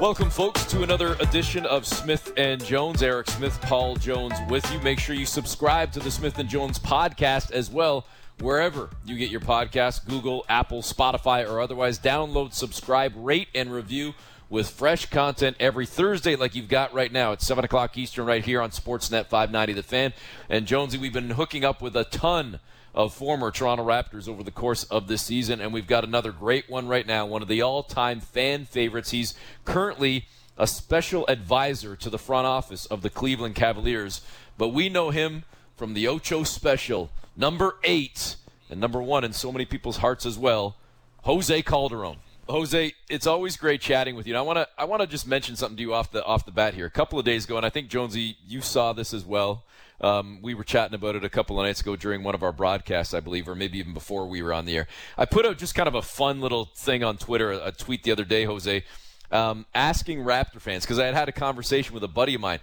Welcome, folks, to another edition of Smith and Jones. Eric Smith, Paul Jones with you. Make sure you subscribe to the Smith and Jones podcast as well, wherever you get your podcast Google, Apple, Spotify, or otherwise. Download, subscribe, rate, and review with fresh content every Thursday, like you've got right now at 7 o'clock Eastern, right here on Sportsnet 590 The Fan. And Jonesy, we've been hooking up with a ton of former Toronto Raptors over the course of this season, and we've got another great one right now, one of the all time fan favorites. He's currently a special advisor to the front office of the Cleveland Cavaliers, but we know him from the Ocho Special, number eight, and number one in so many people's hearts as well, Jose Calderon. Jose, it's always great chatting with you. And I want to I want to just mention something to you off the off the bat here. A couple of days ago, and I think Jonesy, you saw this as well. Um, we were chatting about it a couple of nights ago during one of our broadcasts, I believe, or maybe even before we were on the air. I put out just kind of a fun little thing on Twitter, a, tweet the other day, Jose, um, asking Raptor fans because I had had a conversation with a buddy of mine.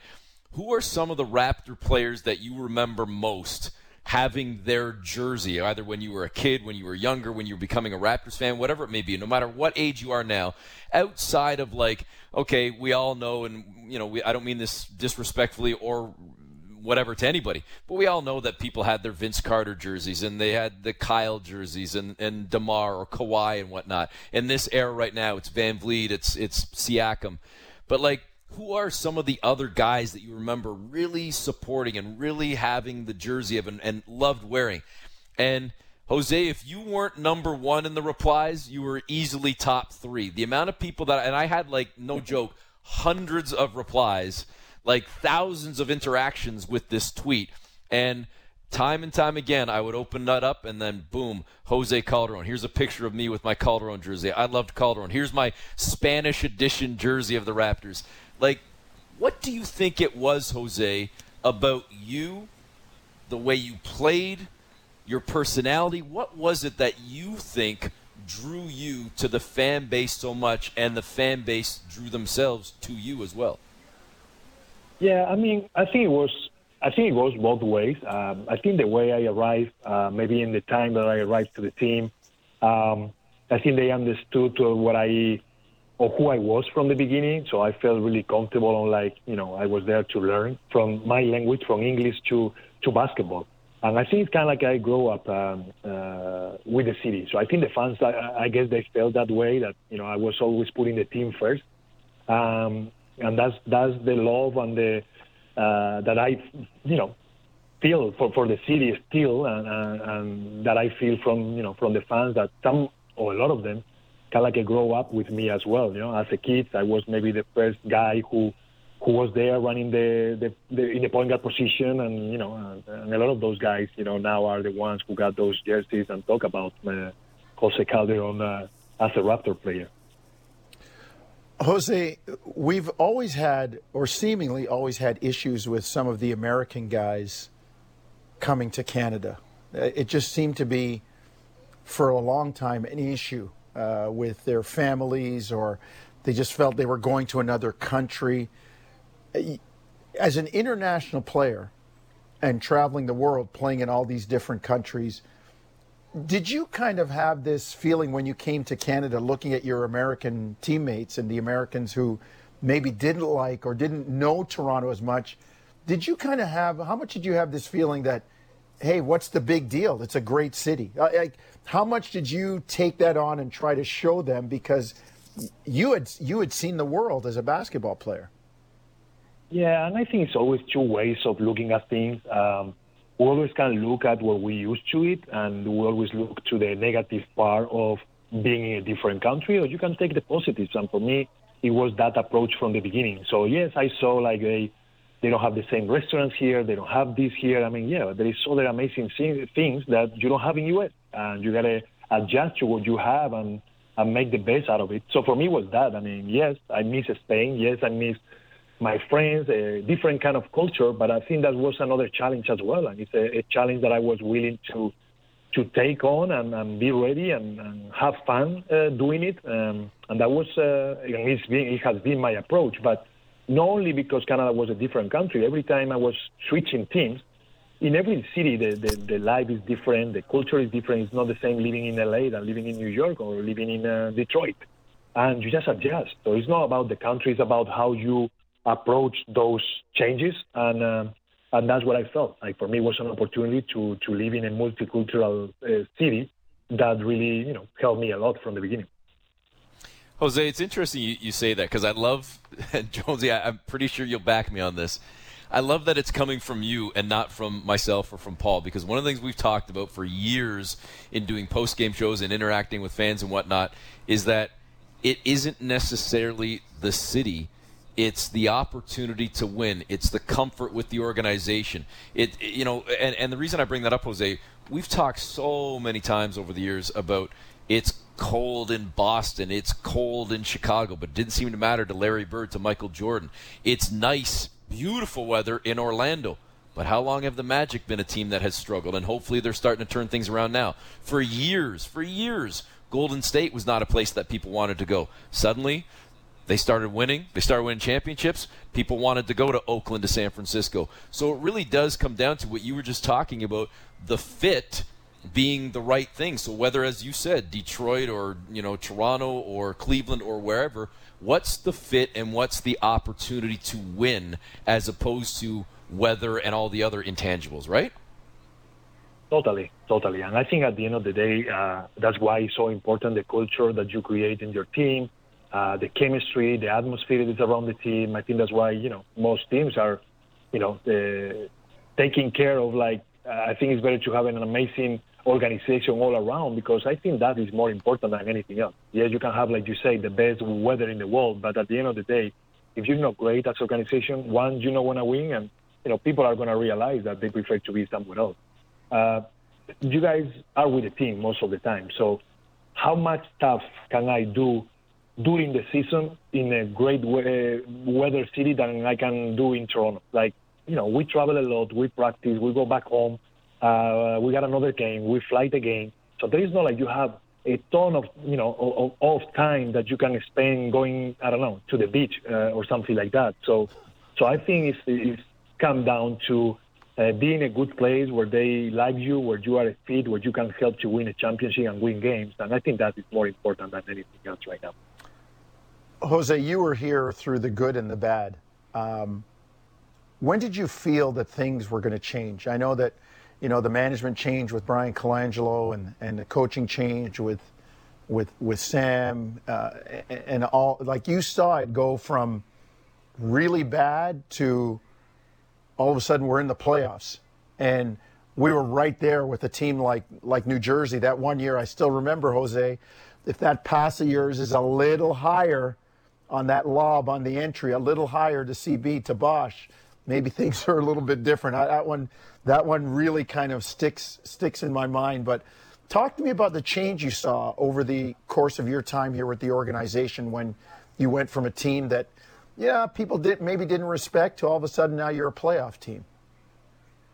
Who are some of the Raptor players that you remember most? having their jersey, either when you were a kid, when you were younger, when you were becoming a Raptors fan, whatever it may be, no matter what age you are now, outside of like, okay, we all know, and you know, we, I don't mean this disrespectfully or whatever to anybody. But we all know that people had their Vince Carter jerseys and they had the Kyle jerseys and, and DeMar or Kawhi and whatnot. In this era right now, it's VanVleet, it's it's Siakam. But like who are some of the other guys that you remember really supporting and really having the jersey of and, and loved wearing? And Jose, if you weren't number one in the replies, you were easily top three. The amount of people that, and I had like, no joke, hundreds of replies like thousands of interactions with this tweet. And time and time again, I would open that up and then boom, Jose Calderon. Here's a picture of me with my Calderon jersey. I loved Calderon. Here's my Spanish edition jersey of the Raptors. Like, what do you think it was, Jose, about you, the way you played, your personality? What was it that you think drew you to the fan base so much and the fan base drew themselves to you as well? Yeah, I mean, I think it was. I think it goes both ways. Um, I think the way I arrived, uh, maybe in the time that I arrived to the team, um, I think they understood what I or who I was from the beginning. So I felt really comfortable on like you know I was there to learn from my language, from English to to basketball. And I think it's kind of like I grew up um, uh, with the city. So I think the fans, I, I guess they felt that way that you know I was always putting the team first. Um, and that's that's the love and the uh, that I you know feel for, for the city still, and, and, that I feel from you know from the fans that some or a lot of them kind of like grow up with me as well. You know, as a kid, I was maybe the first guy who who was there running the, the, the in the point guard position, and you know, and, and, a lot of those guys, you know, now are the ones who got those jerseys and talk about uh, Jose Calderon uh, as a Raptor player. Jose, we've always had, or seemingly always had, issues with some of the American guys coming to Canada. Uh, it just seemed to be, for a long time, an issue uh, with their families, or they just felt they were going to another country. Uh, as an international player and traveling the world, playing in all these different countries, did you kind of have this feeling when you came to Canada looking at your American teammates and the Americans who maybe didn't like or didn't know Toronto as much? Did you kind of have, how much did you have this feeling that, hey, what's the big deal? It's a great city. Uh, like, how much did you take that on and try to show them because you had you had seen the world as a basketball player? Yeah, and I think it's always two ways of looking at things. Um, we always can look at what we used to it, and we always look to the negative part of being in a different country, or you can take the positives. And for me, it was that approach from the beginning. So yes, I saw like they they don't have the same restaurants here, they don't have this here. I mean, yeah, there is other amazing things that you don't have in US, and you gotta adjust to what you have and and make the best out of it. So for me, it was that. I mean, yes, I miss Spain. Yes, I miss my friends, a different kind of culture. But I think that was another challenge as well, and it's a, a challenge that I was willing to to take on and, and be ready and, and have fun uh, doing it. Um, and that was, uh, been, it has been my approach. But not only because Canada was a different country. Every time I was switching teams, in every city the, the, the life is different, the culture is different. It's not the same living in LA than living in New York or living in uh, Detroit. and you just adjust. So it's not about the country; it's about how you approach those changes, and um, and that's what I felt. Like for me, was an opportunity to to live in a multicultural uh, city that really you know helped me a lot from the beginning. Jose, it's interesting you, you say that because I love Jonesy. I, I'm pretty sure you'll back me on this. I love that it's coming from you and not from myself or from Paul because one of the things we've talked about for years in doing post game shows and interacting with fans and whatnot is that it isn't necessarily the city it's the opportunity to win. It's the comfort with the organization. It, you know, and, and the reason I bring that up, Jose, we've talked so many times over the years about it's cold in Boston, it's cold in Chicago, but it didn't seem to matter to Larry Bird, to Michael Jordan. It's nice, beautiful weather in Orlando. But how long have the Magic been a team that has struggled? And hopefully they're starting to turn things around now. For years, for years, Golden State was not a place that people wanted to go. Suddenly, they started winning. They started winning championships. People wanted to go to Oakland, to San Francisco. So it really does come down to what you were just talking about the fit being the right thing. So whether, as you said, Detroit or you know Toronto or Cleveland or wherever, what's the fit and what's the opportunity to win as opposed to weather and all the other intangibles, right? Totally, totally. And I think at the end of the day, uh, that's why it's so important the culture that you create in your team, uh, the chemistry, the atmosphere that is around the team. I think that's why you know most teams are, you know, uh, taking care of. Like I think it's better to have an amazing organization all around because I think that is more important than anything else. Yes, you can have, like you say, the best weather in the world, but at the end of the day, if you're not great as an organization, one, you don't want to win, and you know people are going to realize that they prefer to be somewhere else. Uh, you guys are with the team most of the time, so how much stuff can I do during the season in a great we- weather city than I can do in Toronto? Like, you know, we travel a lot, we practice, we go back home uh, we got another game. We fly the game. So there is not like you have a ton of you know of, of time that you can spend going I don't know to the beach uh, or something like that. So so I think it's it's come down to uh, being a good place where they like you, where you are a fit, where you can help to win a championship and win games. And I think that is more important than anything else right now. Jose, you were here through the good and the bad. Um, when did you feel that things were going to change? I know that you know, the management change with Bryan Colangelo and, and the coaching change with with with Sam uh, and all like you saw it go from really bad to all of a sudden we're in the playoffs and we were right there with a team like like New Jersey that one year I still remember Jose if that pass of yours is a little higher on that lob on the entry a little higher to CB to Bosh. maybe things are a little bit different. I, that one, that one really kind of sticks sticks in my mind. But talk to me about the change you saw over the course of your time here with the organization when you went from a team that, yeah, people did maybe didn't respect to all of a sudden now you're a playoff team.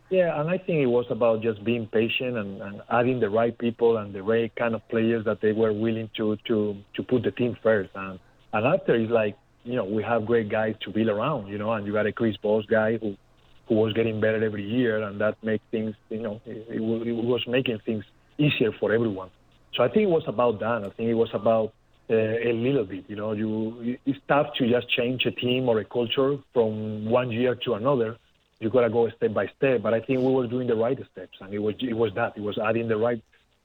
Yeah, and I think it was about just being patient and, and adding the right people and the right kind of players that they were willing to to to put the team first. And and after it's like you know, we have great guys to build around, you know, and you got a Chris Bosh guy who who was getting better every year, and that makes things, you know, it, it, it was making things easier for everyone. So I think it was about that. I think it was about uh, a little bit, you know, you it's tough to just change a team or a culture from one year to another. You gotta go step by step, but I think we were doing the right steps, and it was it was that it was adding the right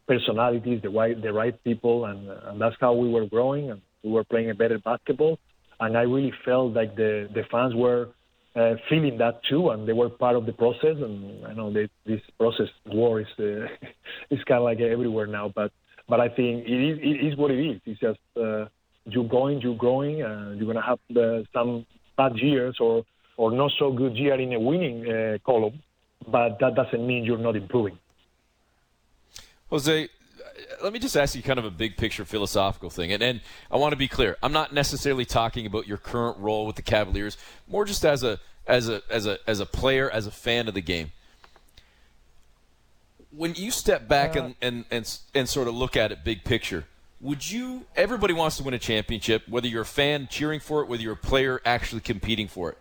personalities, the right the right people, and and that's how we were growing, and we were playing a better basketball and I really felt like the the fans were uh, feeling that too, and they were part of the process. And I know that this process war is uh, is kind of like everywhere now, but but I think it is it is what it is. It's just uh, you're going, you're growing, and you're gonna have uh, some bad years or or not so good year in a winning uh, column, but that doesn't mean you're not improving. Jose, let me just ask you kind of a big picture philosophical thing. And, and I want to be clear. I'm not necessarily talking about your current role with the Cavaliers, more just as a as a as a as a player, as a fan of the game. When you step back uh, and, and, and and sort of look at it big picture, would you everybody wants to win a championship, whether you're a fan cheering for it, whether you're a player actually competing for it.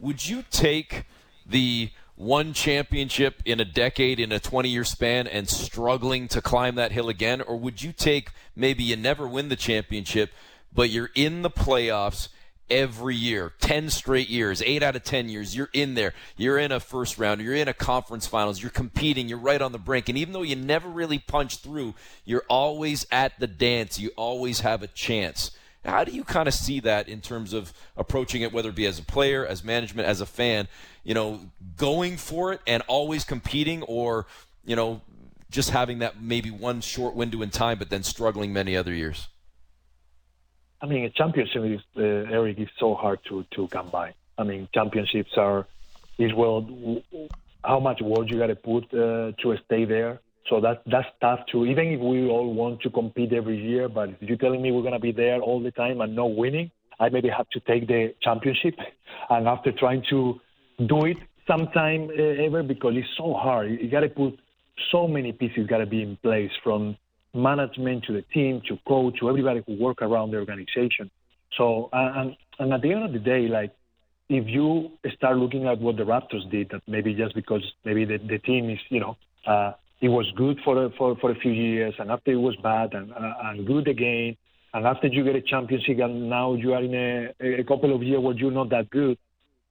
Would you take the one championship in a decade, in a 20 year span, and struggling to climb that hill again? Or would you take maybe you never win the championship, but you're in the playoffs every year, 10 straight years, 8 out of 10 years, you're in there. You're in a first round, you're in a conference finals, you're competing, you're right on the brink. And even though you never really punch through, you're always at the dance. You always have a chance. How do you kind of see that in terms of approaching it, whether it be as a player, as management, as a fan? You know, going for it and always competing, or, you know, just having that maybe one short window in time, but then struggling many other years? I mean, a championship is uh, Eric is so hard to to come by. I mean, championships are is well how much work you got to put uh, to stay there. So that that's tough too. Even if we all want to compete every year, but if you're telling me we're gonna be there all the time and not winning, I maybe have to take the championship. And after trying to do it sometime uh, ever because it's so hard, you got to put so many pieces got to be in place from management to the team to coach to everybody who work around the organization. So and and at the end of the day, like if you start looking at what the Raptors did, that maybe just because maybe the, the team is you know uh, it was good for a, for for a few years, and after it was bad and uh, and good again, and after you get a championship, and now you are in a, a couple of years where you're not that good.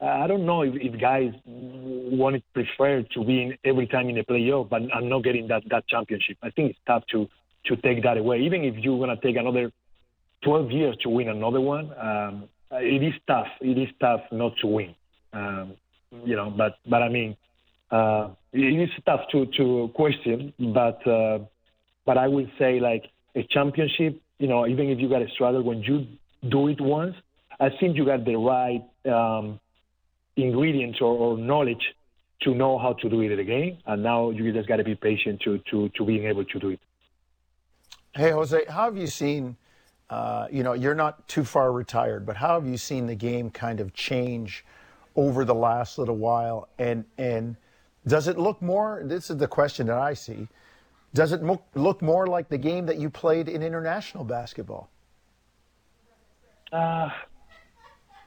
I don't know if, if guys want to prefer to win every time in a playoff, but I'm not getting that that championship. I think it's tough to to take that away. Even if you're going to take another 12 years to win another one, um, it is tough. It is tough not to win. Um, you know, but but I mean, uh, it is tough to to question. But uh, but I would say like a championship. You know, even if you got a struggle when you do it once, I think you got the right um, ingredients or, or knowledge to know how to do it again. And now you just got to be patient to to to being able to do it. Hey, Jose, how have you seen, uh, you know, you're not too far retired, but how have you seen the game kind of change over the last little while? And, and does it look more, this is the question that I see, does it look more like the game that you played in international basketball? Uh,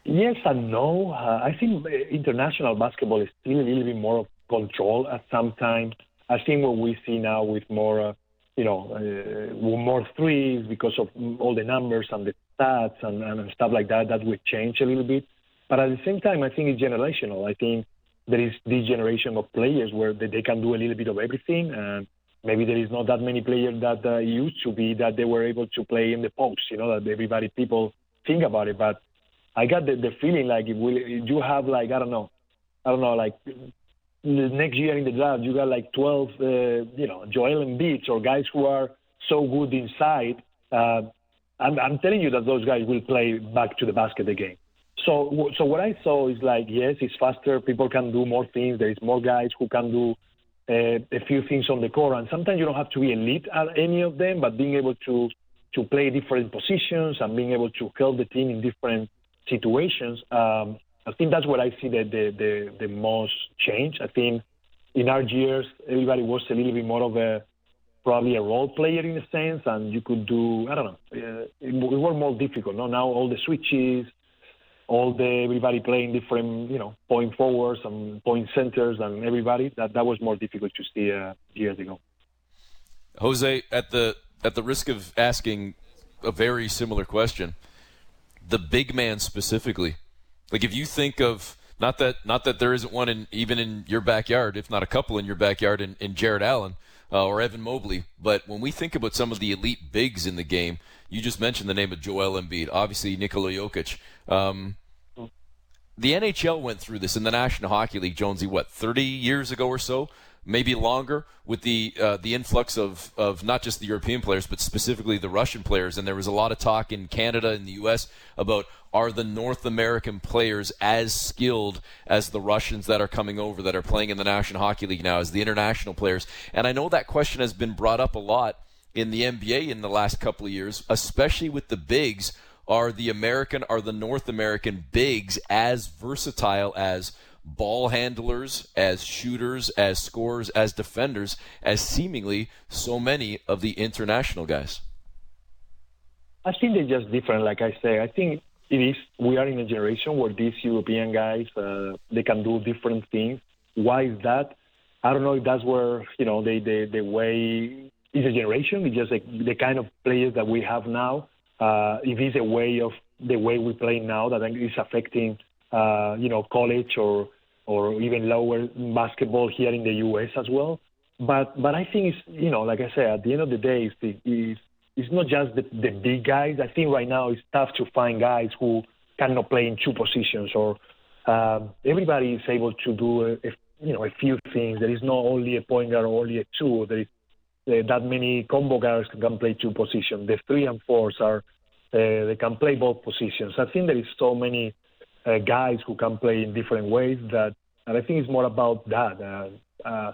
yes and no. Uh, I think international basketball is still a little bit more of control at some time. I think what we see now with more uh, you know, uh, more threes because of all the numbers and the stats and, and stuff like that, that would change a little bit. But at the same time, I think it's generational. I think there is this generation of players where they, can do a little bit of everything. And maybe there is not that many players that uh, used to be that they were able to play in the post, you know, that everybody, people think about it. But I got the, the feeling like if, we, if you have like, I don't know, I don't know, like the next year in the draft, you got like 12, uh, you know, Joel and Embiid or guys who are so good inside. Uh, I'm, I'm telling you that those guys will play back to the basket again. So, so what I saw is like, yes, it's faster. People can do more things. There is more guys who can do uh, a few things on the court, and sometimes you don't have to be elite at any of them, but being able to to play different positions and being able to help the team in different situations. Um, I think that's what I see the, the, the, the most change. I think in our years, everybody was a little bit more of a probably a role player in a sense, and you could do I don't know. Uh, it, it was more difficult. No, now all the switches, all the everybody playing different, you know, point forwards and point centers, and everybody that that was more difficult to see uh, years ago. Jose, at the at the risk of asking a very similar question, the big man specifically like if you think of not that not that there isn't one in even in your backyard, if not a couple in your backyard, in, in Jarrett Allen uh, or Evan Mobley. But when we think about some of the elite bigs in the game, you just mentioned the name of Joel Embiid, obviously Nikola Jokic. Um, the NHL went through this in the National Hockey League, Jonesy, what, 30 years ago or so? maybe longer with the uh, the influx of, of not just the European players but specifically the Russian players and there was a lot of talk in Canada and the US about are the North American players as skilled as the Russians that are coming over that are playing in the National Hockey League now as the international players and I know that question has been brought up a lot in the NBA in the last couple of years especially with the bigs are the American are the North American bigs as versatile as ball handlers, as shooters, as scorers, as defenders, as seemingly so many of the international guys? I think they're just different. Like I say, I think it is. We are in a generation where these European guys uh, they can do different things. Why is that? I don't know if that's where you know they the the way is a generation. It's just like the kind of players that we have now. uh, if it's a way of the way we play now that is affecting, uh, you know, college or or even lower basketball here in the U.S. as well. But but I think it's you know, like I said, at the end of the day, it's the, it's, it's not just the, the big guys. I think right now it's tough to find guys who cannot play in two positions or um, everybody is able to do a, a, you know a few things. There is not only a point guard or only a two. There is that many combo guards can play two positions. The three and fours are uh, they can play both positions. I think there is so many uh, guys who can play in different ways that, and I think it's more about that. Uh, uh,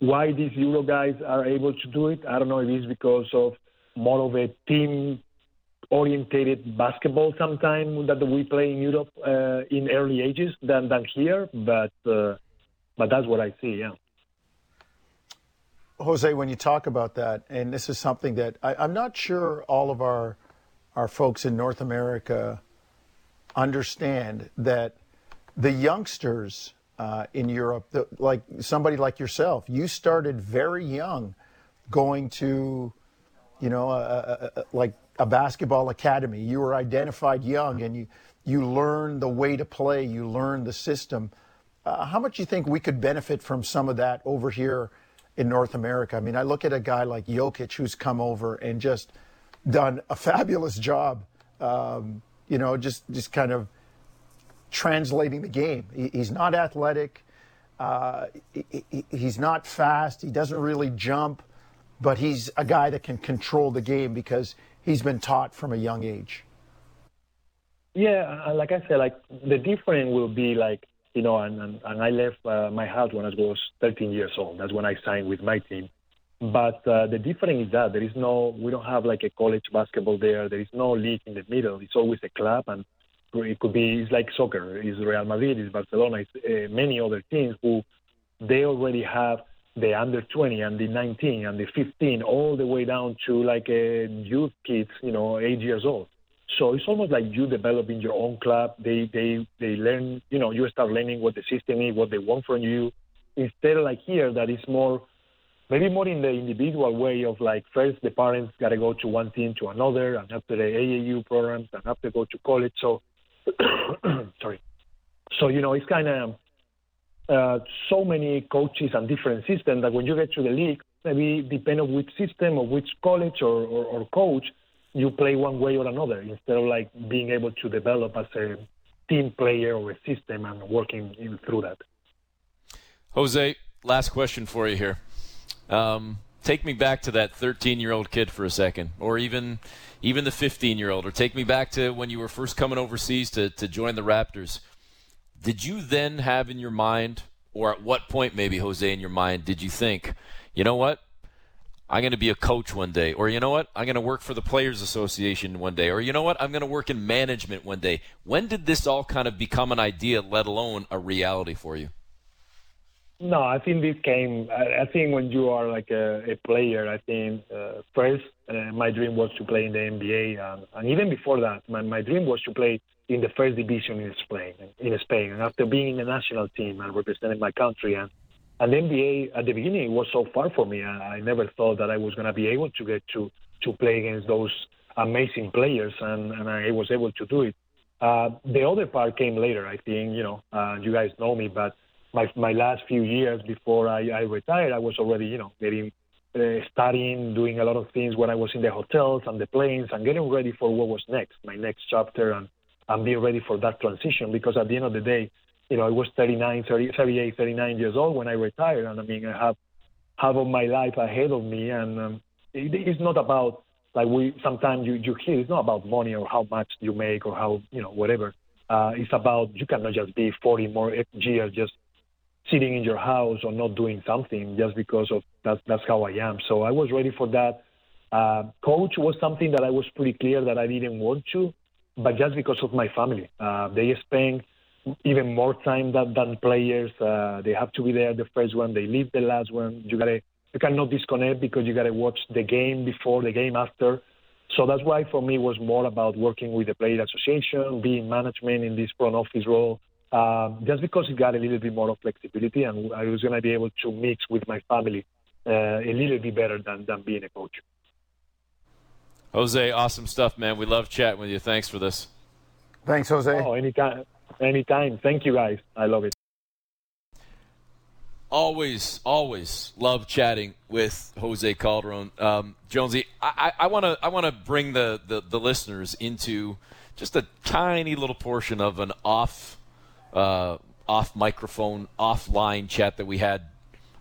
why these Euro guys are able to do it, I don't know if it's because of more of a team orientated basketball sometimes that we play in Europe uh, in early ages than than here, but uh, but that's what I see. Yeah. Jose, when you talk about that, and this is something that I, am not sure all of our our folks in North America understand that the youngsters uh, in Europe, the, like somebody like yourself, you started very young, going to, you know, a, a, a, like a basketball academy. You were identified young, and you you learned the way to play. You learned the system. Uh, how much do you think we could benefit from some of that over here in North America? I mean, I look at a guy like Jokic who's come over and just done a fabulous job. Um, you know, just just kind of translating the game. He, he's not athletic. Uh, he, he's not fast. He doesn't really jump, but he's a guy that can control the game because he's been taught from a young age. Yeah, like I said, like the difference will be like you know, and and, and I left uh, my house when I was 13 years old. That's when I signed with my team. But uh, the difference is that there is no, we don't have like a college basketball there. There is no league in the middle. It's always a club, and it could be it's like soccer. It's Real Madrid, it's Barcelona, it's uh, many other teams who they already have the under 20 and the 19 and the 15 all the way down to like a youth kids, you know, eight years old. So it's almost like you developing your own club. They they they learn, you know, you start learning what the system is, what they want from you. Instead of like here, that is more maybe more in the individual way of like first the parents got to go to one team to another and after the AAU programs and have to go to college. So, sorry. So, you know, it's kind of uh, so many coaches and different systems that when you get to the league, maybe depending on which system or which college or, or, or coach, you play one way or another instead of like being able to develop as a team player or a system and working in, through that. Jose, last question for you here. Um, take me back to that 13 year old kid for a second, or even even the 15 year old, or take me back to when you were first coming overseas to, to join the Raptors. Did you then have in your mind, or at what point maybe, Jose, in your mind, did you think, you know what? I'm going to be a coach one day, or you know what? I'm going to work for the Players Association one day, or you know what? I'm going to work in management one day. When did this all kind of become an idea, let alone a reality for you? No, I think this came. I, think when you are like a, a player, I think uh, first uh, my dream was to play in the NBA, and, and even before that, my, my dream was to play in the first division in Spain. In Spain, and after being in the national team and representing my country, and and NBA at the beginning it was so far for me. I, I never thought that I was going to be able to get to to play against those amazing players, and, and I was able to do it. Uh, the other part came later. I think you know, uh, you guys know me, but my my last few years before I, I retired, I was already you know getting uh, studying, doing a lot of things when I was in the hotels and the planes, and getting ready for what was next, my next chapter, and and being ready for that transition. Because at the end of the day, you know, I was 39, 30, 38, 39 years old when I retired, and I mean, I have half of my life ahead of me, and um, it, it's not about like we sometimes you you hear it's not about money or how much you make or how you know whatever. Uh, it's about you cannot just be 40 more years just sitting in your house or not doing something just because of that, that's how I am. So I was ready for that. Uh, coach was something that I was pretty clear that I didn't want to, but just because of my family. Uh, they spend even more time than, than players. Uh, they have to be there the first one. They leave the last one. You gotta you cannot disconnect because you gotta watch the game before the game after. So that's why for me it was more about working with the player association, being management in this front office role, um, just because it got a little bit more of flexibility and I was going to be able to mix with my family uh, a little bit better than, than being a coach. Jose, awesome stuff, man. We love chatting with you. Thanks for this. Thanks, Jose. Oh, anytime. Anytime. Thank you, guys. I love it. Always, always love chatting with Jose Calderon. Um, Jonesy, I want to I want to bring the, the, the, listeners into just a tiny little portion of an off uh, off microphone, offline chat that we had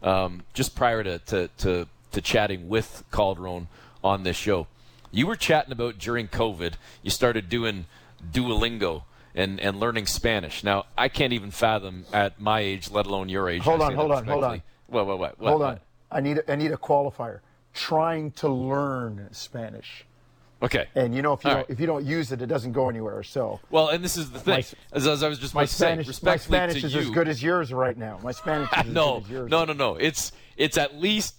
um, just prior to, to, to, to chatting with Calderon on this show. You were chatting about during COVID, you started doing Duolingo and, and learning Spanish. Now, I can't even fathom at my age, let alone your age. Hold on, hold on, hold on. Wait, wait, wait. Hold on. I need a, I need a qualifier. Trying to learn Spanish. Okay. And you know, if you don't, right. if you don't use it, it doesn't go anywhere. So. Well, and this is the thing. My, as, as, I was just my Spanish, saying, my Spanish is you, as good as yours right now. My Spanish is no, as good as yours. No, no, no. It's it's at least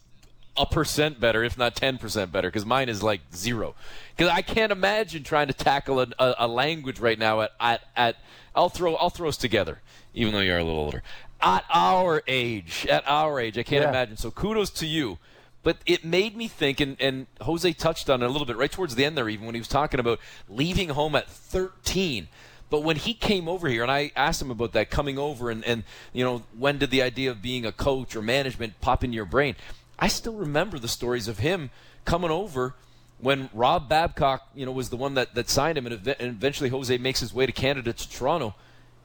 a percent better, if not ten percent better, because mine is like zero. Because I can't imagine trying to tackle a, a, a, language right now at, at at I'll throw I'll throw us together, even though you're a little older. At our age, at our age, I can't yeah. imagine. So kudos to you. But it made me think, and, and Jose touched on it a little bit right towards the end there, even when he was talking about leaving home at 13. But when he came over here, and I asked him about that coming over, and, and you know, when did the idea of being a coach or management pop into your brain? I still remember the stories of him coming over when Rob Babcock, you know, was the one that, that signed him, and eventually Jose makes his way to Canada to Toronto.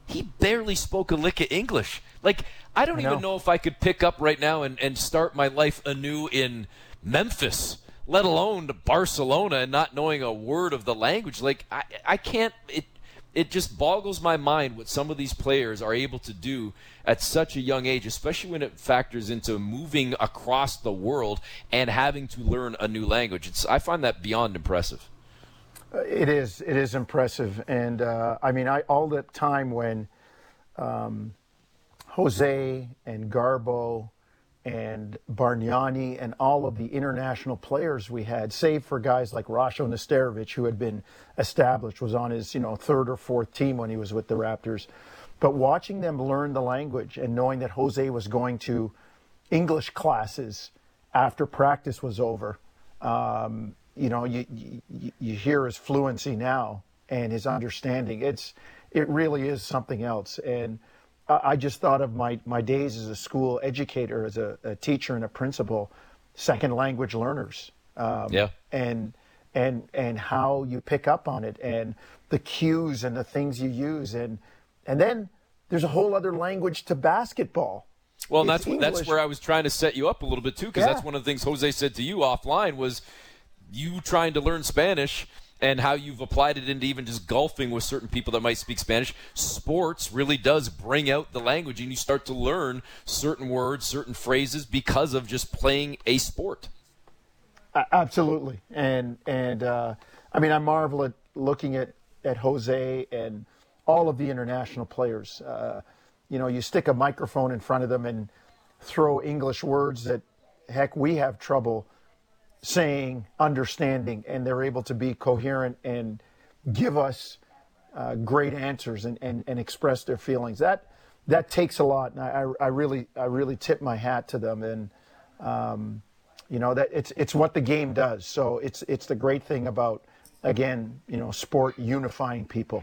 He barely spoke a lick of English. Like, I don't I know. even know if I could pick up right now and, and start my life anew in Memphis, let alone to Barcelona, and not knowing a word of the language. Like, I, I can't. It, it just boggles my mind what some of these players are able to do at such a young age, especially when it factors into moving across the world and having to learn a new language. It's, I find that beyond impressive. Uh, it is. It is impressive, and uh, I mean, I all the time when um, Jose and Garbo and Bargnani and all of the international players we had, save for guys like Rasho Nesterovic, who had been established, was on his you know third or fourth team when he was with the Raptors. But watching them learn the language and knowing that Jose was going to English classes after practice was over, um, you know, you, you, you hear his fluency now and his understanding. It's it really is something else. And I just thought of my, my days as a school educator, as a, a teacher and a principal, second language learners. Um, yeah. And and and how you pick up on it and the cues and the things you use and and then there's a whole other language to basketball. Well, and that's that's where I was trying to set you up a little bit too, because yeah. that's one of the things Jose said to you offline was you trying to learn Spanish and how you've applied it into even just golfing with certain people that might speak Spanish. Sports really does bring out the language, and you start to learn certain words, certain phrases because of just playing a sport. Absolutely, and and uh, I mean, I marvel at looking at at Jose and all of the international players. Uh, you know, you stick a microphone in front of them and throw English words that, heck, we have trouble saying, understanding, and they're able to be coherent and give us uh, great answers and, and, and express their feelings. That that takes a lot, and I, I really I really tip my hat to them. And um, you know that it's it's what the game does. So it's it's the great thing about again you know sport unifying people.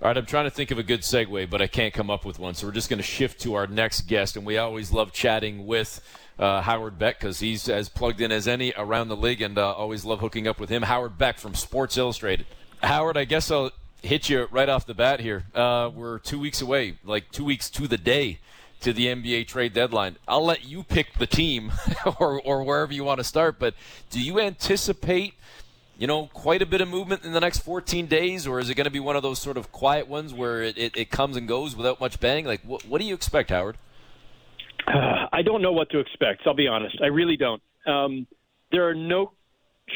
All right, I'm trying to think of a good segue, but I can't come up with one. So we're just going to shift to our next guest, and we always love chatting with uh, Howard Beck because he's as plugged in as any around the league, and uh, always love hooking up with him. Howard Beck from Sports Illustrated. Howard, I guess I'll hit you right off the bat here. Uh, we're two weeks away, like two weeks to the day to the NBA trade deadline. I'll let you pick the team or, or wherever you want to start, but do you anticipate – you know, quite a bit of movement in the next 14 days, or is it going to be one of those sort of quiet ones where it, it, it comes and goes without much bang? Like, what, what do you expect, Howard? Uh, I don't know what to expect. I'll be honest. I really don't. Um, there are no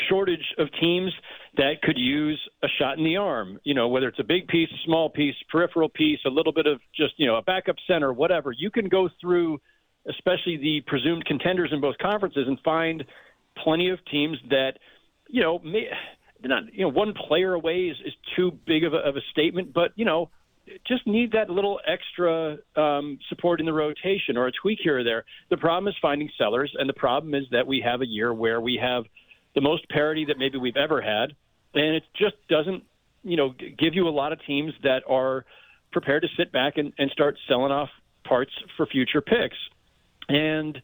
shortage of teams that could use a shot in the arm. You know, whether it's a big piece, small piece, peripheral piece, a little bit of just you know a backup center, whatever. You can go through, especially the presumed contenders in both conferences, and find plenty of teams that you know, may, not you know one player away is, is too big of a, of a statement, but you know, just need that little extra um, support in the rotation or a tweak here or there. The problem is finding sellers, and the problem is that we have a year where we have the most parity that maybe we've ever had, and it just doesn't, you know, give you a lot of teams that are prepared to sit back and, and start selling off parts for future picks, and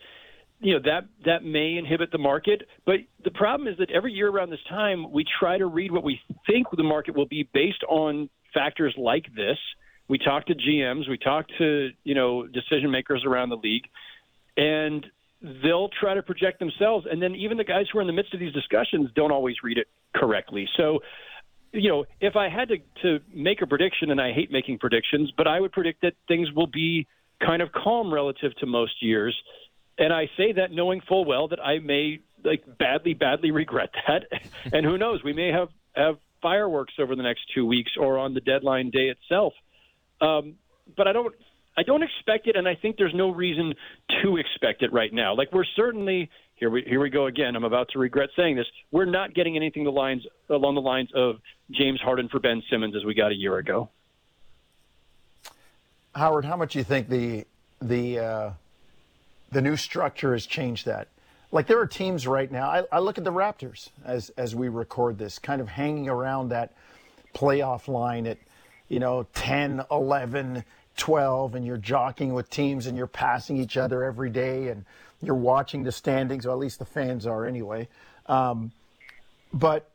you know that that may inhibit the market. But the problem is that every year around this time, we try to read what we think the market will be based on factors like this. We talk to GMs, we talk to you know decision makers around the league, and they'll try to project themselves. And then even the guys who are in the midst of these discussions don't always read it correctly. So, you know, if I had to, to make a prediction, and I hate making predictions, but I would predict that things will be kind of calm relative to most years. And I say that knowing full well that I may like badly, badly regret that. and who knows, we may have, have fireworks over the next two weeks or on the deadline day itself. Um, but I don't I don't expect it, and I think there's no reason to expect it right now. Like we're certainly here we here we go again. I'm about to regret saying this. We're not getting anything the lines along the lines of James Harden for Ben Simmons as we got a year ago. Howard, how much do you think the the uh, the new structure has changed that? Like there are teams right now. I, I look at the Raptors as as we record this, kind of hanging around that playoff line at you know 10, 11 12 and you're jockeying with teams and you're passing each other every day and you're watching the standings, or at least the fans are anyway. Um, but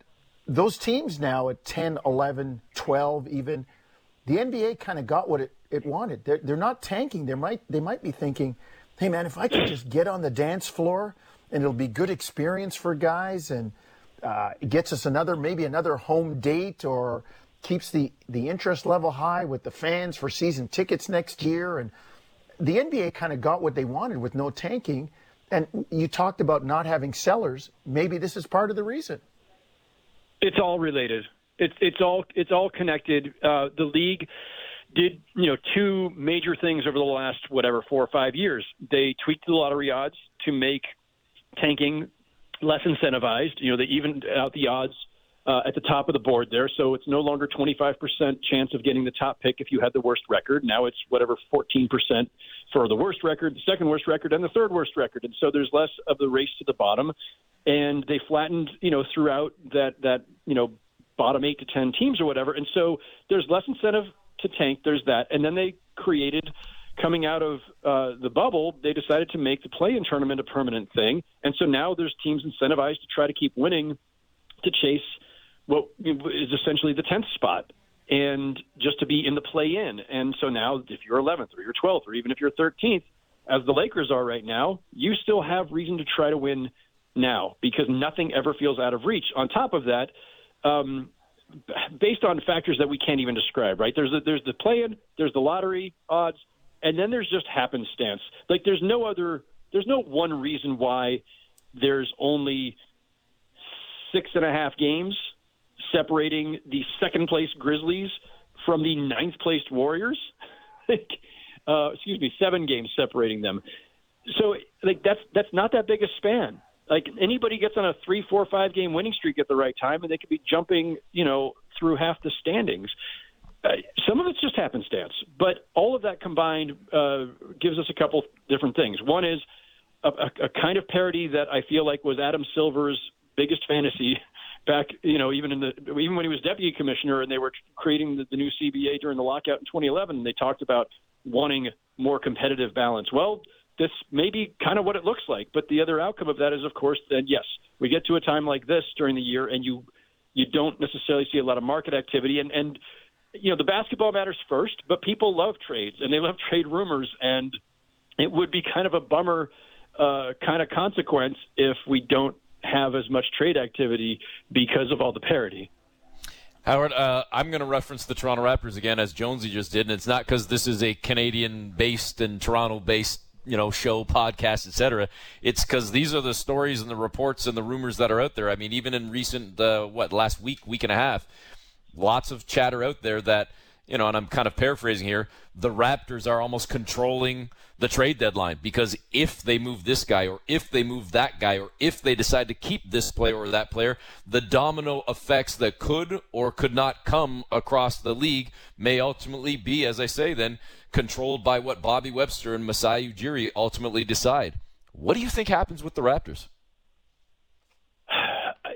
those teams now at 10, 11, 12 even, the NBA kind of got what it, it wanted. They're, they're not tanking. They might, they might be thinking, hey, man, if I could just get on the dance floor and it'll be good experience for guys and uh, it gets us another, maybe another home date or – keeps the, the interest level high with the fans for season tickets next year. And the NBA kind of got what they wanted with no tanking. And you talked about not having sellers. Maybe this is part of the reason. It's all related. It's it's all it's all connected. Uh, the league did you know two major things over the last whatever four or five years. They tweaked the lottery odds to make tanking less incentivized. You know, they evened out the odds uh, at the top of the board there. So it's no longer 25% chance of getting the top pick if you had the worst record. Now it's whatever 14% for the worst record, the second worst record, and the third worst record. And so there's less of the race to the bottom. And they flattened, you know, throughout that that you know bottom eight to ten teams or whatever. And so there's less incentive to tank. There's that, and then they created coming out of uh, the bubble, they decided to make the play-in tournament a permanent thing, and so now there's teams incentivized to try to keep winning to chase what is essentially the 10th spot and just to be in the play in. And so now, if you're 11th or you're 12th or even if you're 13th, as the Lakers are right now, you still have reason to try to win now because nothing ever feels out of reach. On top of that, um, based on factors that we can't even describe, right? There's a, there's the play in, there's the lottery odds, and then there's just happenstance. Like there's no other, there's no one reason why there's only six and a half games separating the second place Grizzlies from the ninth placed Warriors. like, uh, excuse me, seven games separating them. So like that's that's not that big a span. Like anybody gets on a three, four, five game winning streak at the right time, and they could be jumping, you know, through half the standings. Uh, some of it's just happenstance, but all of that combined uh, gives us a couple different things. One is a, a, a kind of parity that I feel like was Adam Silver's biggest fantasy back, you know, even in the even when he was deputy commissioner and they were creating the, the new CBA during the lockout in 2011, and they talked about wanting more competitive balance. Well, this may be kind of what it looks like, but the other outcome of that is, of course, that yes, we get to a time like this during the year, and you you don't necessarily see a lot of market activity, and and you know the basketball matters first, but people love trades and they love trade rumors, and it would be kind of a bummer uh, kind of consequence if we don't have as much trade activity because of all the parity. Howard, uh, I'm going to reference the Toronto Raptors again, as Jonesy just did, and it's not because this is a Canadian-based and Toronto-based, you know, show, podcast, etc. It's because these are the stories and the reports and the rumors that are out there. I mean, even in recent, uh, what, last week, week and a half, lots of chatter out there that – you know, and I'm kind of paraphrasing here, the Raptors are almost controlling the trade deadline because if they move this guy or if they move that guy or if they decide to keep this player or that player, the domino effects that could or could not come across the league may ultimately be, as I say, then controlled by what Bobby Webster and Masai Ujiri ultimately decide. What do you think happens with the Raptors?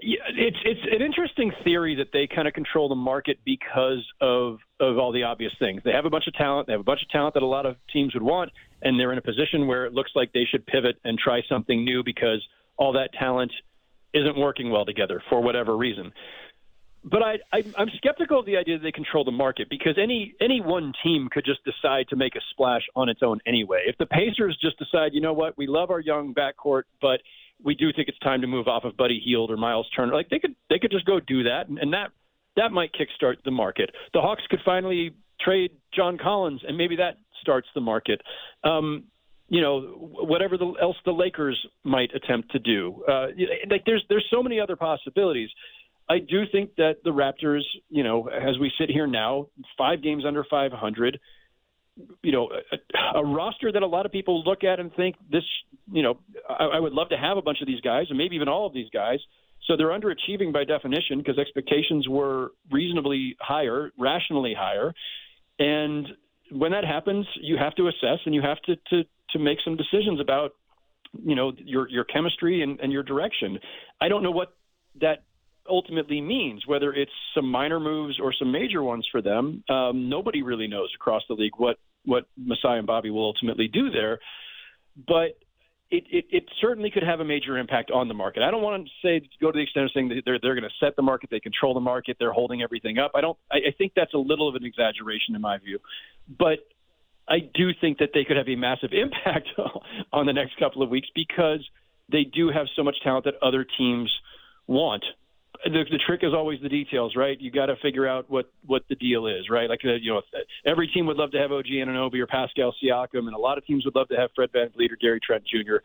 It's it's an interesting theory that they kind of control the market because of of all the obvious things. They have a bunch of talent. They have a bunch of talent that a lot of teams would want, and they're in a position where it looks like they should pivot and try something new because all that talent isn't working well together for whatever reason. But I, I, I'm skeptical of the idea that they control the market because any any one team could just decide to make a splash on its own anyway. If the Pacers just decide, you know what, we love our young backcourt, but we do think it's time to move off of Buddy Hield or Miles Turner. Like they could they could just go do that, and, and that that might kickstart the market. The Hawks could finally trade John Collins, and maybe that starts the market. Um, you know, whatever the, else the Lakers might attempt to do. Uh, like there's there's so many other possibilities. I do think that the Raptors, you know, as we sit here now, five games under 500 you know, a, a roster that a lot of people look at and think this, you know, I, I would love to have a bunch of these guys, and maybe even all of these guys. So they're underachieving by definition because expectations were reasonably higher, rationally higher, and when that happens, you have to assess and you have to to to make some decisions about, you know, your your chemistry and, and your direction. I don't know what that ultimately means, whether it's some minor moves or some major ones for them. Um, nobody really knows across the league what what Masai and Bobby will ultimately do there, but it, it, it certainly could have a major impact on the market. I don't want to say go to the extent of saying that they're they're going to set the market, they control the market, they're holding everything up. I don't. I, I think that's a little of an exaggeration in my view, but I do think that they could have a massive impact on the next couple of weeks because they do have so much talent that other teams want the, the trick is always the details, right? You got to figure out what what the deal is, right? Like uh, you know, every team would love to have OG Anunoby or Pascal Siakam, and a lot of teams would love to have Fred VanVleet or Gary Trent Jr.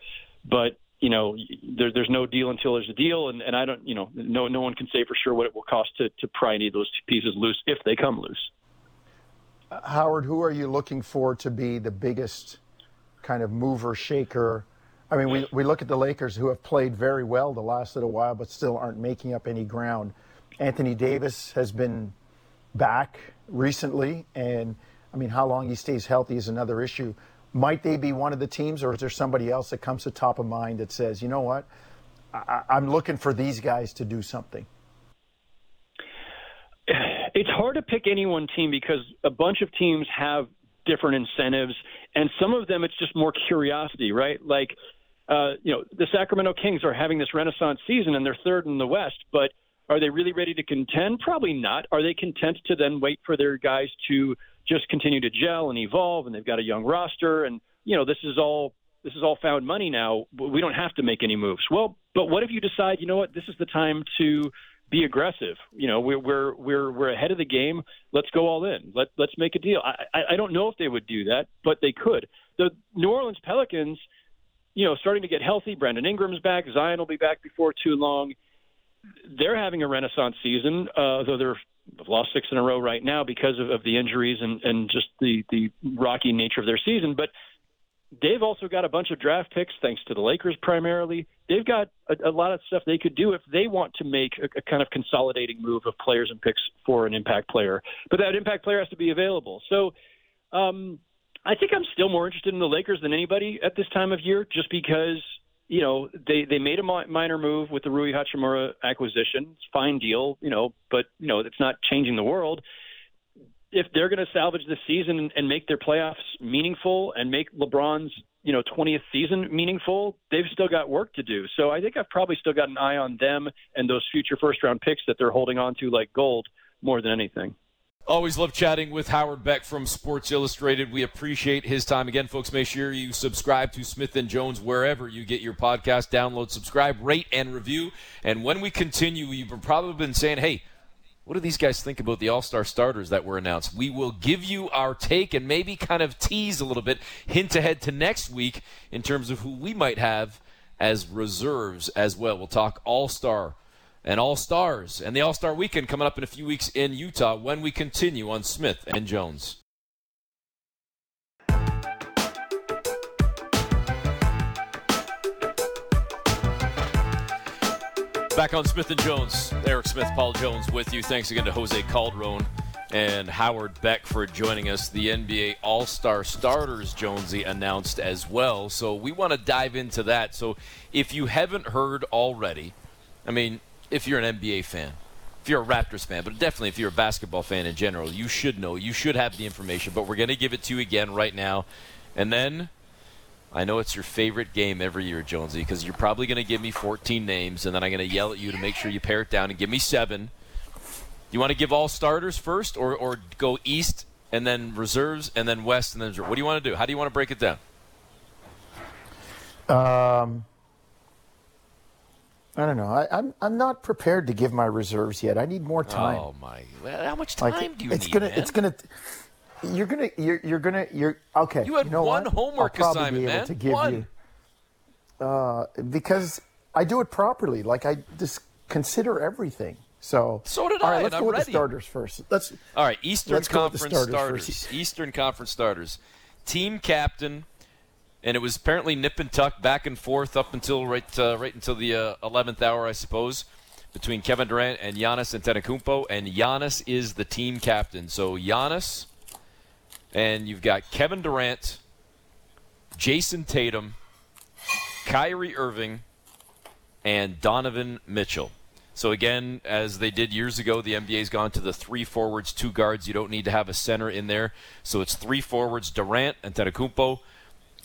But you know, there, there's no deal until there's a deal, and, and I don't, you know, no no one can say for sure what it will cost to to pry any of those pieces loose if they come loose. Howard, who are you looking for to be the biggest kind of mover shaker? I mean, we, we look at the Lakers who have played very well the last little while, but still aren't making up any ground. Anthony Davis has been back recently, and I mean, how long he stays healthy is another issue. Might they be one of the teams, or is there somebody else that comes to top of mind that says, you know what, I, I'm looking for these guys to do something? It's hard to pick any one team because a bunch of teams have different incentives, and some of them it's just more curiosity, right? Like uh, you know, the Sacramento Kings are having this renaissance season and they're third in the West, but are they really ready to contend? Probably not. Are they content to then wait for their guys to just continue to gel and evolve and they've got a young roster and you know, this is all this is all found money now. We don't have to make any moves. Well, but what if you decide, you know what, this is the time to be aggressive. You know, we're we're we're we're ahead of the game. Let's go all in. Let let's make a deal. I I, I don't know if they would do that, but they could. The New Orleans Pelicans you know, starting to get healthy. Brandon Ingram's back. Zion will be back before too long. They're having a renaissance season, uh, though they're they've lost six in a row right now because of, of the injuries and, and just the, the rocky nature of their season. But they've also got a bunch of draft picks, thanks to the Lakers primarily. They've got a, a lot of stuff they could do if they want to make a, a kind of consolidating move of players and picks for an impact player. But that impact player has to be available. So, um, I think I'm still more interested in the Lakers than anybody at this time of year, just because you know they they made a minor move with the Rui Hachimura acquisition. It's a fine deal, you know, but you know it's not changing the world. If they're going to salvage the season and, make their playoffs meaningful and make LeBron's you know 20th season meaningful, they've still got work to do. So I think I've probably still got an eye on them and those future first round picks that they're holding on to like gold more than anything. Always love chatting with Howard Beck from Sports Illustrated. We appreciate his time. Again, folks, make sure you subscribe to Smith and Jones wherever you get your podcast. Download, subscribe, rate, and review. And when we continue, you've probably been saying, hey, what do these guys think about the All Star starters that were announced? We will give you our take and maybe kind of tease a little bit, hint ahead to next week in terms of who we might have as reserves as well. We'll talk All Star and All Stars and the All Star Weekend coming up in a few weeks in Utah when we continue on Smith and Jones. Back on Smith and Jones, Eric Smith, Paul Jones with you. Thanks again to Jose Calderon and Howard Beck for joining us. The NBA All Star starters, Jonesy, announced as well. So we want to dive into that. So if you haven't heard already, I mean, if you're an NBA fan, if you're a Raptors fan, but definitely if you're a basketball fan in general, you should know. You should have the information. But we're going to give it to you again right now, and then I know it's your favorite game every year, Jonesy, because you're probably going to give me 14 names, and then I'm going to yell at you to make sure you pare it down and give me seven. You want to give all starters first, or, or go east and then reserves and then west and then what do you want to do? How do you want to break it down? Um, I don't know. I, am I'm, I'm not prepared to give my reserves yet. I need more time. Oh my! Well, how much time like, do you it's need? Gonna, man? It's gonna. You're gonna. You're, you're gonna. You're okay. You had know one what? homework I'll probably assignment, be able man. To give one. You, uh, because I do it properly. Like I just consider everything. So. So did all I, let's go I'm with ready. the starters first. Let's. All right, Eastern Let's go with the Conference starters starters. Eastern Conference starters. Team captain, and it was apparently nip and tuck back and forth up until right uh, right until the uh, eleventh hour, I suppose, between Kevin Durant and Giannis Antetokounmpo, and Giannis is the team captain. So Giannis, and you've got Kevin Durant, Jayson Tatum, Kyrie Irving, and Donovan Mitchell. So again, as they did years ago, the NBA's gone to the three forwards, two guards. You don't need to have a center in there. So it's three forwards: Durant and Antetokounmpo,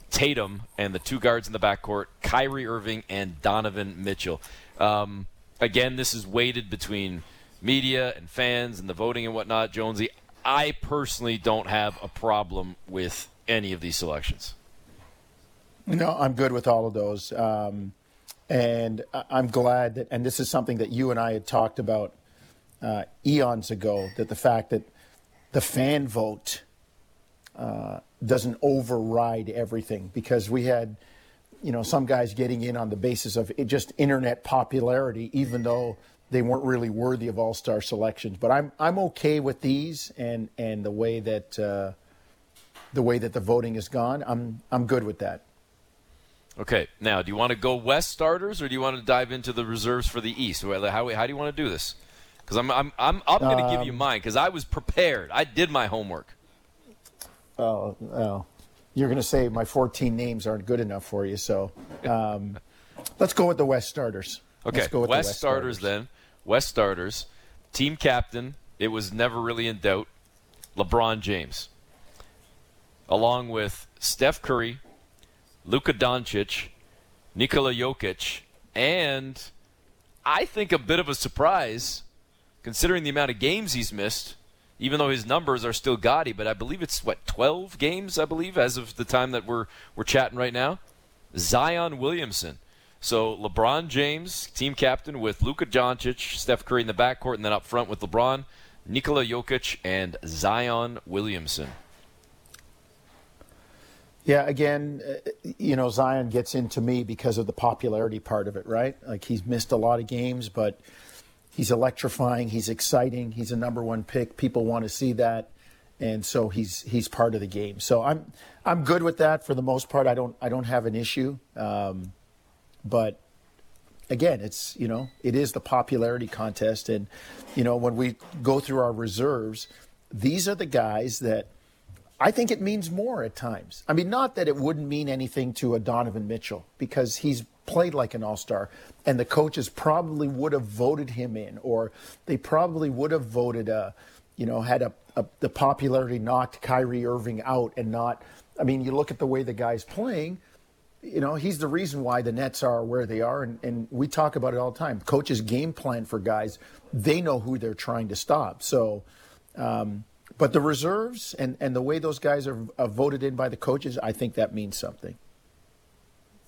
Tatum, and the two guards in the backcourt: Kyrie Irving and Donovan Mitchell. Um, again, this is weighted between media and fans and the voting and whatnot. Jonesy, I personally don't have a problem with any of these selections. No, I'm good with all of those. Um, and I'm glad that, and this is something that you and I had talked about uh, eons ago, that the fact that the fan vote uh, doesn't override everything because we had, you know, some guys getting in on the basis of it, just internet popularity, even though they weren't really worthy of all-star selections. But I'm I'm okay with these and and the way that uh, the way that the voting has gone. I'm I'm good with that. Okay, now do you want to go West starters or do you want to dive into the reserves for the East? How, how do you want to do this? Because I'm I'm I'm, I'm going to give you mine because I was prepared. I did my homework. Oh, oh. You're going to say my 14 names aren't good enough for you, so um, let's go with the West starters. Okay, Let's go with West, the West starters, then. West starters. Team captain. It was never really in doubt. LeBron James, along with Steph Curry, Luka Doncic, Nikola Jokic, and I think a bit of a surprise, considering the amount of games he's missed. Even though his numbers are still gaudy, but I believe it's what 12 games. I believe as of the time that we're we're chatting right now. Zion Williamson. So LeBron James, team captain with Luka Doncic, Steph Curry in the backcourt, and then up front with LeBron, Nikola Jokic, and Zion Williamson. Yeah, again, uh, you know, Zion gets into me because of the popularity part of it, right? Like he's missed a lot of games, but he's electrifying, he's exciting, he's a number one pick. People want to see that, and so he's he's part of the game. So I'm I'm good with that for the most part. I don't I don't have an issue, um, but again, it's you know it is the popularity contest, and you know when we go through our reserves, these are the guys that I think it means more at times. I mean, not that it wouldn't mean anything to a Donovan Mitchell because he's played like an all star, and the coaches probably would have voted him in, or they probably would have voted, uh, you know, had a, a the popularity knocked Kyrie Irving out and not. I mean, you look at the way the guy's playing. You know, he's the reason why the Nets are where they are, and, and we talk about it all the time. Coaches game plan for guys; they know who they're trying to stop. So. Um, but the reserves and, and the way those guys are, are voted in by the coaches, I think that means something.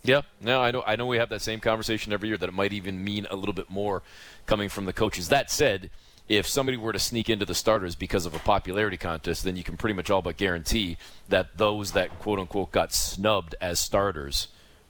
Yeah, no, I know. I know we have that same conversation every year. That it might even mean a little bit more coming from the coaches. That said, if somebody were to sneak into the starters because of a popularity contest, then you can pretty much all but guarantee that those that quote unquote got snubbed as starters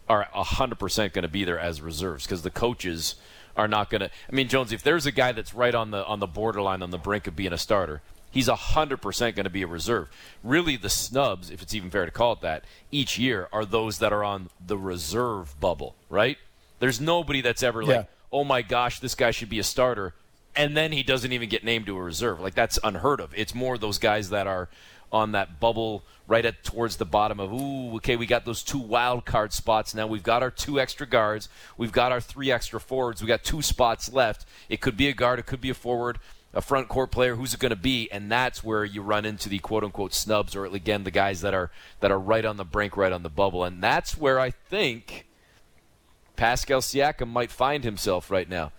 are 100% going to be there as reserves because the coaches are not going to. I mean, Jones, if there's a guy that's right on the on the borderline on the brink of being a starter, he's 100% going to be a reserve. Really, the snubs, if it's even fair to call it that, each year are those that are on the reserve bubble, right? There's nobody that's ever like, Yeah. oh my gosh, this guy should be a starter and then he doesn't even get named to a reserve. Like that's unheard of. It's more those guys that are on that bubble right at towards the bottom of ooh okay we got those two wild card spots now we've got our two extra guards we've got our three extra forwards we got two spots left it could be a guard it could be a forward a front court player who's it going to be? And that's where you run into the quote unquote snubs or again the guys that are that are right on the brink right on the bubble. And that's where I think Pascal Siakam might find himself right now.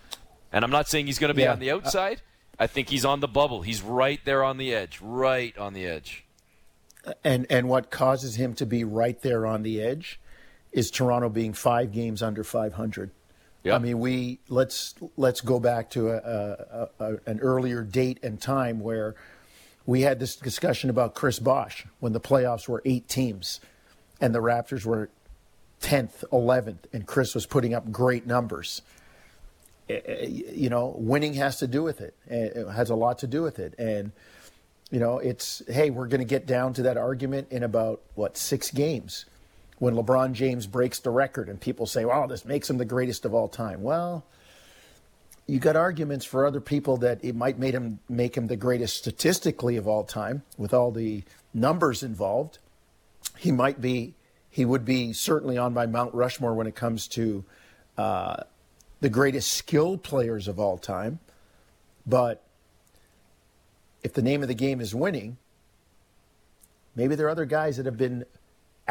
And I'm not saying he's going to be Yeah. on the uh, outside. I think he's on the bubble. He's right there on the edge right on the edge. And and what causes him to be right there on the edge is Toronto being five games under 500. Yep. I mean, we let's let's go back to a, a, a, an earlier date and time where we had this discussion about Chris Bosh when the playoffs were eight teams, and the Raptors were tenth, eleventh, and Chris was putting up great numbers. Eh, eh, You know, winning has to do with it. Eh, It has a lot to do with it, and you know, it's hey, we're going to get down to that argument in about what six games when LeBron James breaks the record, and people say, "Wow, this makes him the greatest of all time." Well, you got arguments for other people that it might make him make him the greatest statistically of all time with all the numbers involved. He might be, he would be certainly on my Mount Rushmore when it comes to uh, the greatest skill players of all time, but if the name of the game is winning, maybe there are other guys that have been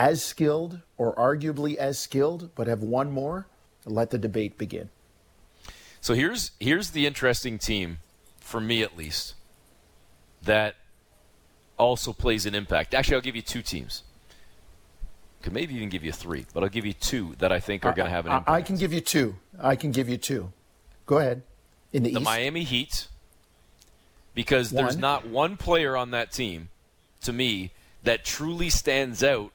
as skilled or arguably as skilled but have won more. Let the debate begin. So here's here's the interesting team, for me at least, that also plays an impact. Actually, I'll give you two teams. Could maybe even give you three, but I'll give you two that I think are going to have an impact. I can give you two. I can give you two. Go ahead. In the, the East, Miami Heat, because there's not one player on that team, to me, that truly stands out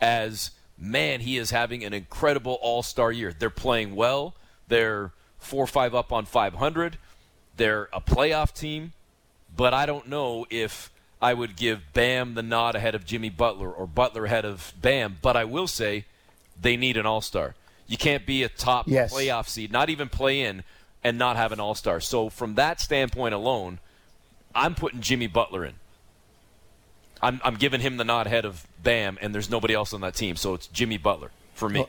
as man. He is having an incredible All Star year. They're playing well. They're four or five up on 500. They're a playoff team, but I don't know if I would give Bam the nod ahead of Jimmy Butler or Butler ahead of Bam. But I will say they need an All Star. You can't be a top Yes. playoff seed, not even play in, and not have an All Star. So from that standpoint alone, I'm putting Jimmy Butler in. I'm, I'm giving him the nod ahead of Bam, and there's nobody else on that team, so it's Jimmy Butler for me.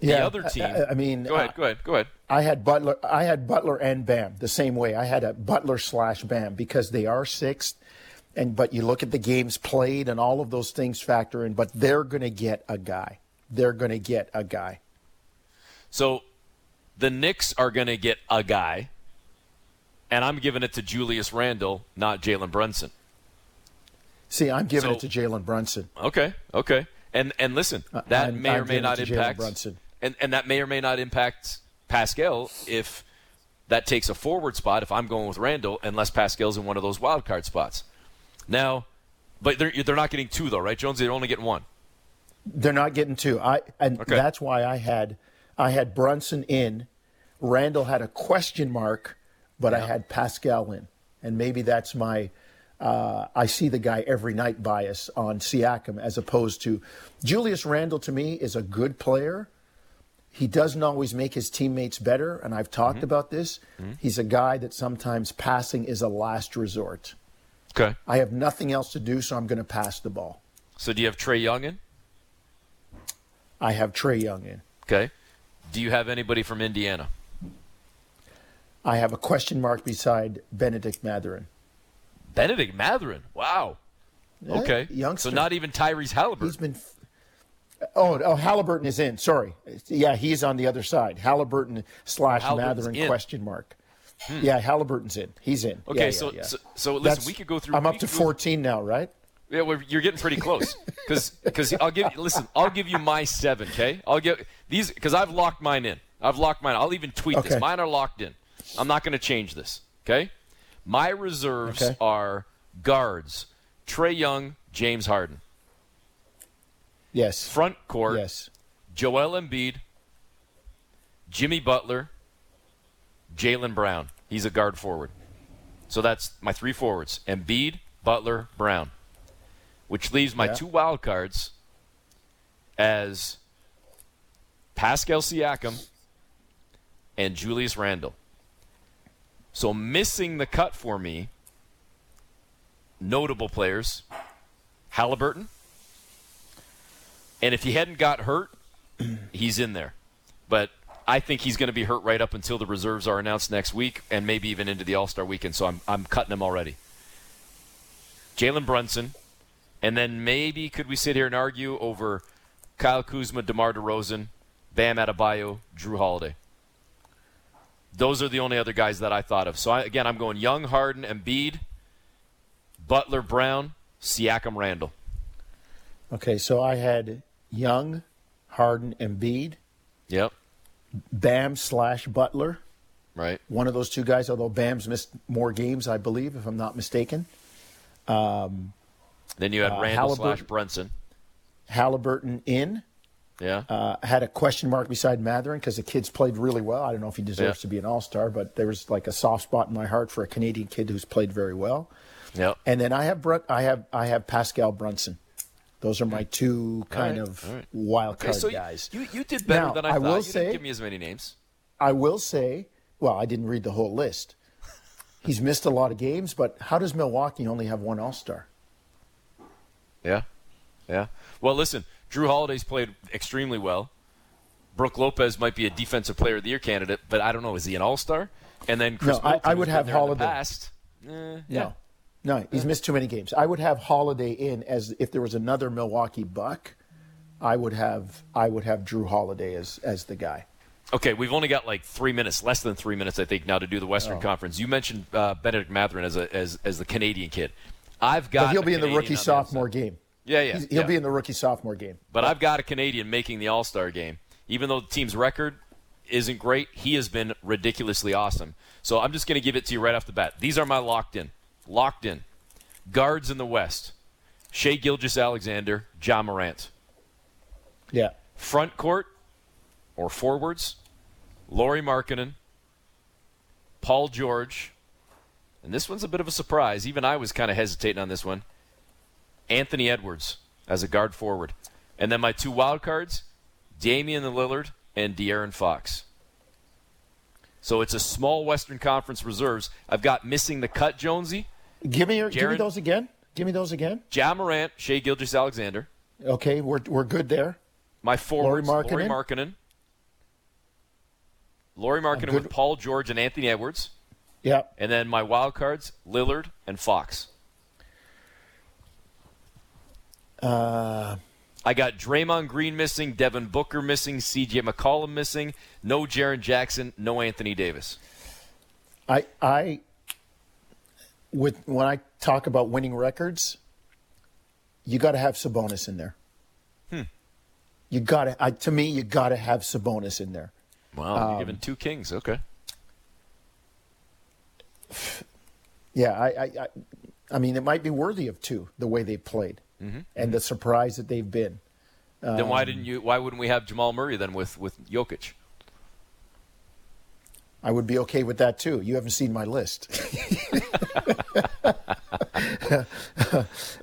yeah, other team- I, I mean, go ahead, go ahead, go ahead. I had Butler. I had Butler and Bam the same way. I had a Butler slash Bam because they are sixth, and but you look at the games played and all of those things factor in. But they're going to get a guy. They're going to get a guy. So the Knicks are going to get a guy, and I'm giving it to Julius Randle, not Jalen Brunson. See, I'm giving So- it to Jalen Brunson. Okay, okay. And and listen, uh, that I'm- may I'm or may not impact Brunson. and and that may or may not impact Pascal if that takes a forward spot if I'm going with Randle unless Pascal's in one of those wild card spots. Now, but they're they're not getting two though, right, Jones? They're only getting one. They're not getting two. I and Okay. that's why I had I had Brunson in. Randle had a question mark, but I had Pascal in, and maybe that's my. Uh, I see the guy every night bias on Siakam as opposed to Julius Randle. To me, is a good player. He doesn't always make his teammates better, and I've talked Mm-hmm. about this. He's a guy that sometimes passing is a last resort. Okay. I have nothing else to do, so I'm going to pass the ball. So do you have Trae Young in? I have Trae Young in. Okay. Do you have anybody from Indiana? I have a question mark beside Bennedict Mathurin. Bennedict Mathurin. Wow. Yeah, Okay. youngster. So not even Tyrese Halliburton. He's been. Oh, oh, Halliburton is in. Sorry, yeah, he's on the other side. Halliburton slash Mathurin in. question mark. Hmm. Yeah, Halliburton's in. He's in. Okay, Yeah, so, yeah. so so listen, That's- we could go through. I'm up to could go- 14 now, right? Yeah, well, you're getting pretty close. Because I'll give you listen. I'll give you my seven. Okay, I'll give these because I've locked mine in. I've locked mine. I'll even tweet Okay. this. Mine are locked in. I'm not going to change this. Okay. My reserves Okay. are guards: Trae Young, James Harden. Yes. Front court: Yes. Joel Embiid, Jimmy Butler, Jaylen Brown. He's a guard forward. So that's my three forwards: Embiid, Butler, Brown. Which leaves my Yeah. two wild cards as Pascal Siakam and Julius Randle. So missing the cut for me, notable players, Halliburton. And if he hadn't got hurt, he's in there. But I think he's going to be hurt right up until the reserves are announced next week and maybe even into the All Star weekend. So I'm, I'm cutting him already. Jalen Brunson. And then maybe could we sit here and argue over Kyle Kuzma, DeMar DeRozan, Bam Adebayo, Jrue Holiday? Those are the only other guys that I thought of. So I, again, I'm going Young, Harden, Embiid, Butler, Brown, Siakam, Randle. Okay, so I had Young, Harden, Embiid, Yep. Bam slash Butler. Right. One of those two guys, although Bam's missed more games, I believe, if I'm not mistaken. Then you had Uh, Randle slash Brunson. Halliburton in. Yeah. Uh, had a question mark beside Mathurin because the kid's played really well. I don't know if he deserves Yeah. to be an All Star, but there was like a soft spot in my heart for a Canadian kid who's played very well. yep. And then I have Brun- I have I have Pascal Brunson. Those are my two kind right, of right. wild Okay, card so guys. you, you did better Now, than I, I thought. will you say- didn't give me as many names. I will say, well, I didn't read the whole list. He's missed a lot of games, but how does Milwaukee only have one All Star? Yeah. Yeah. Well, listen, Jrue Holiday's played extremely well. Brook Lopez might be a defensive player of the year candidate, but I don't know. Is he an all star? And then Chris No, I- Middleton, I would have Holiday. past. Eh, yeah. No, no, he's missed too many games. I would have Holiday in as if there was another Milwaukee Buck. I would have I would have Jrue Holiday as as the guy. Okay, we've only got like three minutes, less than three minutes, I think, now to do the Western Oh. Conference. You mentioned uh, Bennedict Mathurin as a as as the Canadian kid. I've got. But he'll be in the Canadian rookie sophomore game. Yeah, yeah, He's- he'll yeah. be in the rookie sophomore game. But I've got a Canadian making the All Star game. Even though the team's record isn't great, he has been ridiculously awesome. So I'm just going to give it to you right off the bat. These are my locked in. Locked in. Guards in the West Shea Gilgis Alexander, Ja Morant. Yeah, Front court or forwards, Lauri Markkanen, Paul George, and this one's a bit of a surprise. Even I was kind of hesitating on this one. Anthony Edwards as a guard forward. And then my two wild cards, Damian Lillard and De'Aaron Fox. So it's a small Western Conference reserves. I've got missing the cut Jonesy, give me your, give me those again. Give me those again. Ja Morant, Shai Gilgeous-Alexander. Okay, we're we're good there. My forwards, Lauri Markkanen? Markkanen. Lauri Markkanen with Paul George and Anthony Edwards. Yeah, And then my wild cards, Lillard and Fox. Uh, I got Draymond Green missing, Devin Booker missing, CJ McCollum missing, no Jaren Jackson, no Anthony Davis. I I with when I talk about winning records, you got to have Sabonis in there. Hmm. You got to. To me, you got to have Sabonis in there. Wow, you're giving two kings. Okay. Yeah, I, I, I, I mean, it might be worthy of two the way they played Mm-hmm. and the surprise that they've been. then Um, why didn't you? Why wouldn't we have Jamal Murray then with with Jokic? I would be okay with that too. You haven't seen my list.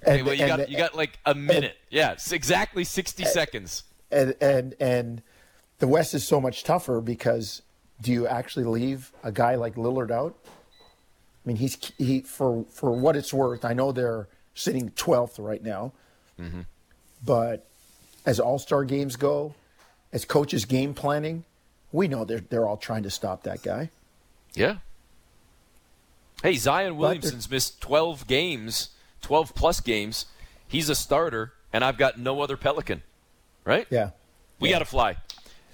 Okay, well, you and- got you got like a minute. yeah, it's exactly sixty seconds. and and and the West is so much tougher because do you actually leave a guy like Lillard out? I mean, he's he for for what it's worth. I know they're sitting twelfth right now, mm-hmm. but as All Star games go, as coaches game planning, we know they're they're all trying to stop that guy. Yeah. Hey, Zion they're- Williamson's missed 12 games, 12 plus games. He's a starter, and I've got no other Pelican. Right? Yeah, We got to fly.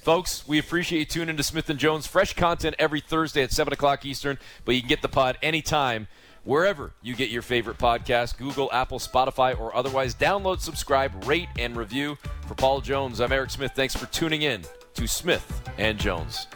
Folks, we appreciate you tuning into Smith and Jones. Fresh content every Thursday at 7 o'clock Eastern, but you can get the pod anytime, wherever you get your favorite podcast Google, Apple, Spotify, or otherwise. Download, subscribe, rate, and review. For Paul Jones, I'm Eric Smith. Thanks for tuning in to Smith and Jones.